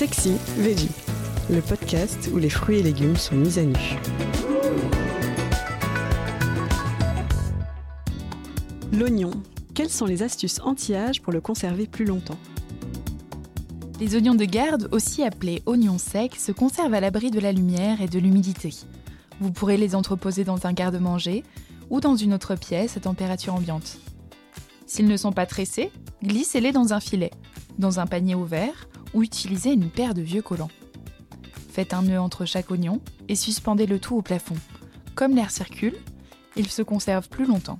Sexy Veggie, le podcast où les fruits et légumes sont mis à nu. L'oignon. Quelles sont les astuces anti-âge pour le conserver plus longtemps? Les oignons de garde, aussi appelés oignons secs, se conservent à l'abri de la lumière et de l'humidité. Vous pourrez les entreposer dans un garde-manger ou dans une autre pièce à température ambiante. S'ils ne sont pas tressés, glissez-les dans un filet, dans un panier ouvert ou utilisez une paire de vieux collants. Faites un nœud entre chaque oignon et suspendez le tout au plafond. Comme l'air circule, ils se conservent plus longtemps.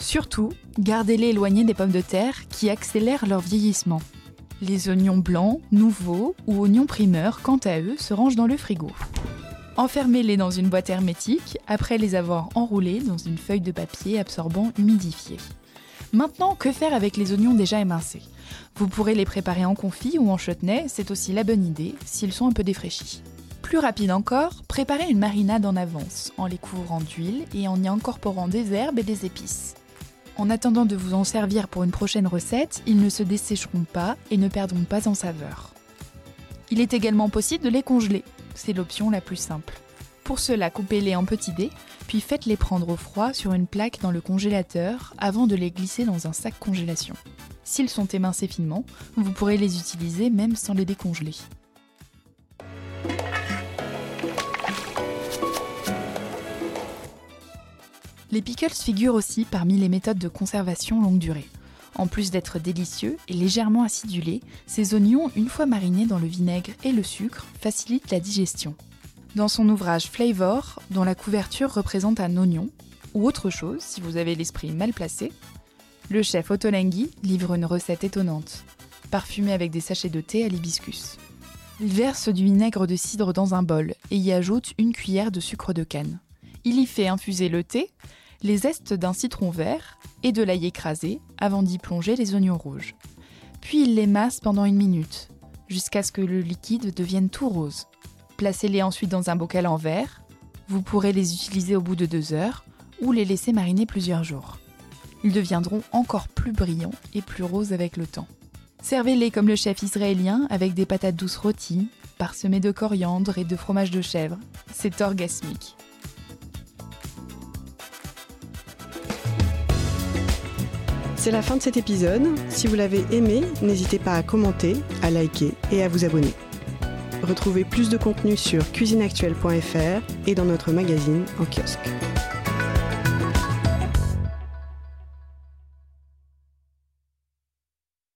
Surtout, gardez-les éloignés des pommes de terre qui accélèrent leur vieillissement. Les oignons blancs, nouveaux ou oignons primeurs, quant à eux, se rangent dans le frigo. Enfermez-les dans une boîte hermétique après les avoir enroulés dans une feuille de papier absorbant humidifié. Maintenant, que faire avec les oignons déjà émincés? Vous pourrez les préparer en confit ou en chutney, c'est aussi la bonne idée s'ils sont un peu défraîchis. Plus rapide encore, préparez une marinade en avance, en les couvrant d'huile et en y incorporant des herbes et des épices. En attendant de vous en servir pour une prochaine recette, ils ne se dessécheront pas et ne perdront pas en saveur. Il est également possible de les congeler, c'est l'option la plus simple. Pour cela, coupez-les en petits dés, puis faites-les prendre au froid sur une plaque dans le congélateur avant de les glisser dans un sac congélation. S'ils sont émincés finement, vous pourrez les utiliser même sans les décongeler. Les pickles figurent aussi parmi les méthodes de conservation longue durée. En plus d'être délicieux et légèrement acidulés, ces oignons, une fois marinés dans le vinaigre et le sucre, facilitent la digestion. Dans son ouvrage Flavor, dont la couverture représente un oignon, ou autre chose si vous avez l'esprit mal placé, le chef Ottolenghi livre une recette étonnante, parfumée avec des sachets de thé à l'hibiscus. Il verse du vinaigre de cidre dans un bol et y ajoute une cuillère de sucre de canne. Il y fait infuser le thé, les zestes d'un citron vert et de l'ail écrasé avant d'y plonger les oignons rouges. Puis il les masse pendant une minute, jusqu'à ce que le liquide devienne tout rose. Placez-les ensuite dans un bocal en verre. Vous pourrez les utiliser au bout de deux heures ou les laisser mariner plusieurs jours. Ils deviendront encore plus brillants et plus roses avec le temps. Servez-les comme le chef israélien avec des patates douces rôties, parsemées de coriandre et de fromage de chèvre. C'est orgasmique. C'est la fin de cet épisode. Si vous l'avez aimé, n'hésitez pas à commenter, à liker et à vous abonner. Retrouvez plus de contenu sur cuisineactuelle.fr et dans notre magazine en kiosque.